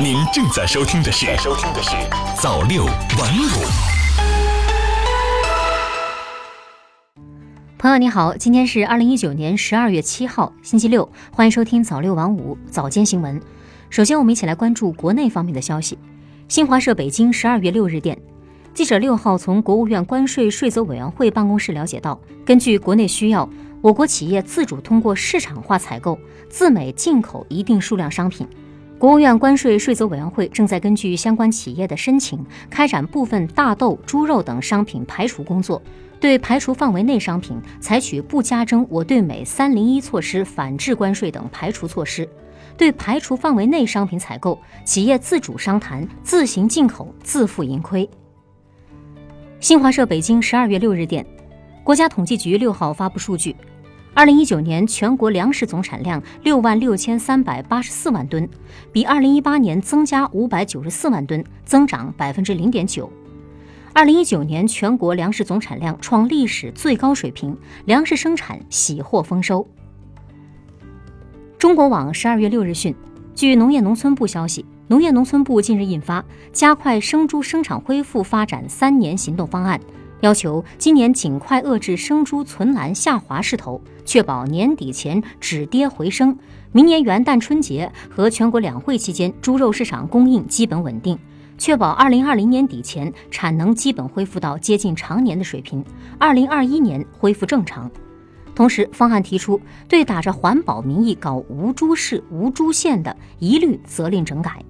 您正在收听的是《收听的是早六晚五》。朋友你好，今天是二零一九年十二月七号，星期六，欢迎收听早六晚五早间新闻。首先，我们一起来关注国内方面的消息。新华社北京十二月六日电，记者六号从国务院关税税则委员会办公室了解到，根据国内需要，我国企业自主通过市场化采购自美进口一定数量商品。国务院关税税则委员会正在根据相关企业的申请，开展部分大豆、猪肉等商品排除工作。对排除范围内商品，采取不加征我对美“三零一”措施反制关税等排除措施；对排除范围内商品采购，企业自主商谈，自行进口，自负盈亏。新华社北京十二月六日电，国家统计局六号发布数据：二零一九年全国粮食总产量六万六千三百八十四万吨，比二零一八年增加五百九十四万吨，增长百分之零点九。二零一九年全国粮食总产量创历史最高水平，粮食生产喜获丰收。中国网十二月六日讯，据农业农村部消息，农业农村部近日印发《加快生猪生产恢复发展三年行动方案》，要求今年尽快遏制生猪存栏下滑势头，确保年底前止跌回升，明年元旦春节和全国两会期间猪肉市场供应基本稳定。确保二零二零年底前产能基本恢复到接近常年的水平，二零二一年恢复正常。同时，方案提出对打着环保名义搞无猪市、无猪县的，一律责令整改。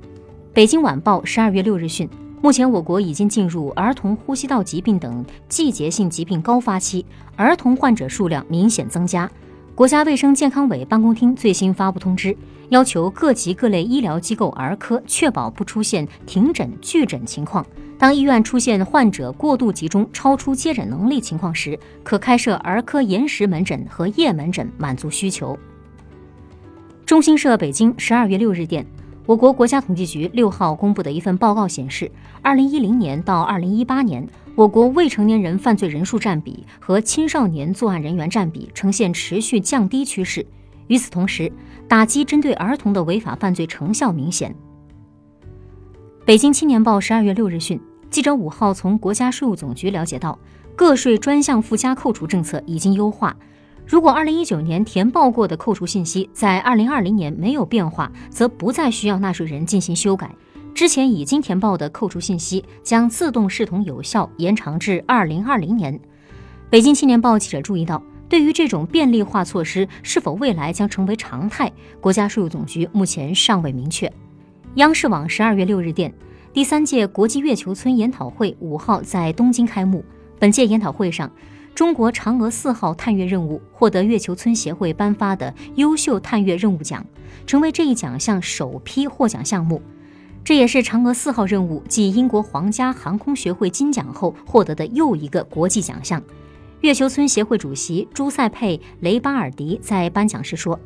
北京晚报十二月六日讯，目前我国已经进入儿童呼吸道疾病等季节性疾病高发期，儿童患者数量明显增加。国家卫生健康委办公厅最新发布通知，要求各级各类医疗机构儿科确保不出现停诊拒诊情况。当医院出现患者过度集中、超出接诊能力情况时，可开设儿科延时门诊和夜门诊，满足需求。中新社北京十二月六日电。我国国家统计局六号公布的一份报告显示，二零一零年到二零一八年，我国未成年人犯罪人数占比和青少年作案人员占比呈现持续降低趋势。与此同时，打击针对儿童的违法犯罪成效明显。北京青年报十二月六日讯，记者五号从国家税务总局了解到，个税专项附加扣除政策已经优化。如果二零一九年填报过的扣除信息在二零二零年没有变化，则不再需要纳税人进行修改。之前已经填报的扣除信息将自动视同有效，延长至二零二零年。北京青年报记者注意到，对于这种便利化措施是否未来将成为常态，国家税务总局目前尚未明确。央视网十二月六日电，第三届国际月球村研讨会五号在东京开幕。本届研讨会上。中国嫦娥四号探月任务获得月球村协会颁发的优秀探月任务奖，成为这一奖项首批获奖项目。这也是嫦娥四号任务继英国皇家航空学会金奖后获得的又一个国际奖项。月球村协会主席朱塞佩·雷巴尔迪在颁奖时说：“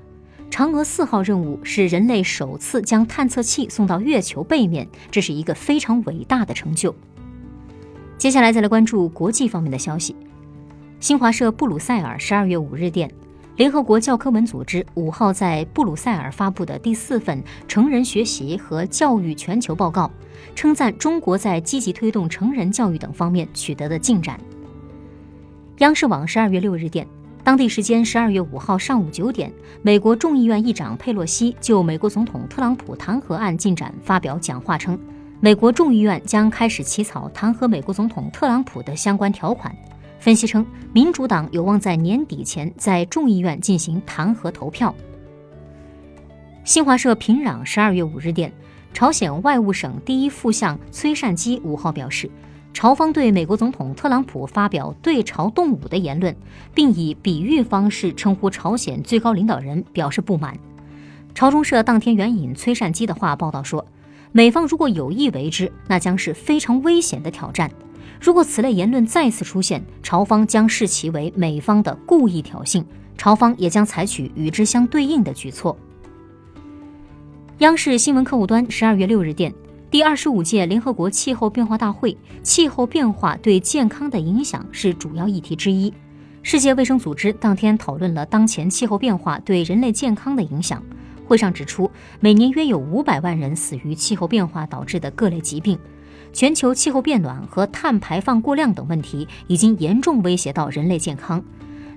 嫦娥四号任务是人类首次将探测器送到月球背面，这是一个非常伟大的成就。”接下来再来关注国际方面的消息。新华社布鲁塞尔十二月五日电，联合国教科文组织五号在布鲁塞尔发布的第四份成人学习和教育全球报告，称赞中国在积极推动成人教育等方面取得的进展。央视网十二月六日电，当地时间十二月五号上午九点，美国众议院议长佩洛西就美国总统特朗普弹劾案进展发表讲话称，美国众议院将开始起草弹劾美国总统特朗普的相关条款。分析称，民主党有望在年底前在众议院进行弹劾投票。新华社平壤十二月五日电，朝鲜外务省第一副相崔善基五号表示，朝方对美国总统特朗普发表对朝动武的言论，并以比喻方式称呼朝鲜最高领导人表示不满。朝中社当天援引崔善基的话报道说，美方如果有意为之，那将是非常危险的挑战。如果此类言论再次出现，朝方将视其为美方的故意挑衅，朝方也将采取与之相对应的举措。央视新闻客户端十二月六日电，第二十五届联合国气候变化大会，气候变化对健康的影响是主要议题之一。世界卫生组织当天讨论了当前气候变化对人类健康的影响。会上指出，每年约有五百万人死于气候变化导致的各类疾病。全球气候变暖和碳排放过量等问题已经严重威胁到人类健康。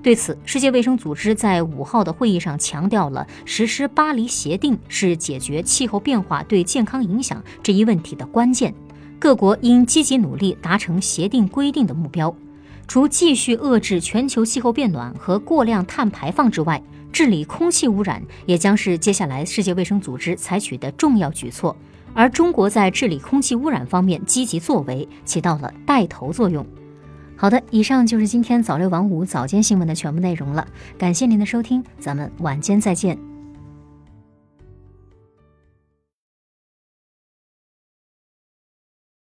对此，世界卫生组织在五号的会议上强调了实施巴黎协定是解决气候变化对健康影响这一问题的关键。各国应积极努力达成协定规定的目标。除继续遏制全球气候变暖和过量碳排放之外，治理空气污染也将是接下来世界卫生组织采取的重要举措。而中国在治理空气污染方面积极作为，起到了带头作用。好的，以上就是今天早六晚五早间新闻的全部内容了。感谢您的收听，咱们晚间再见。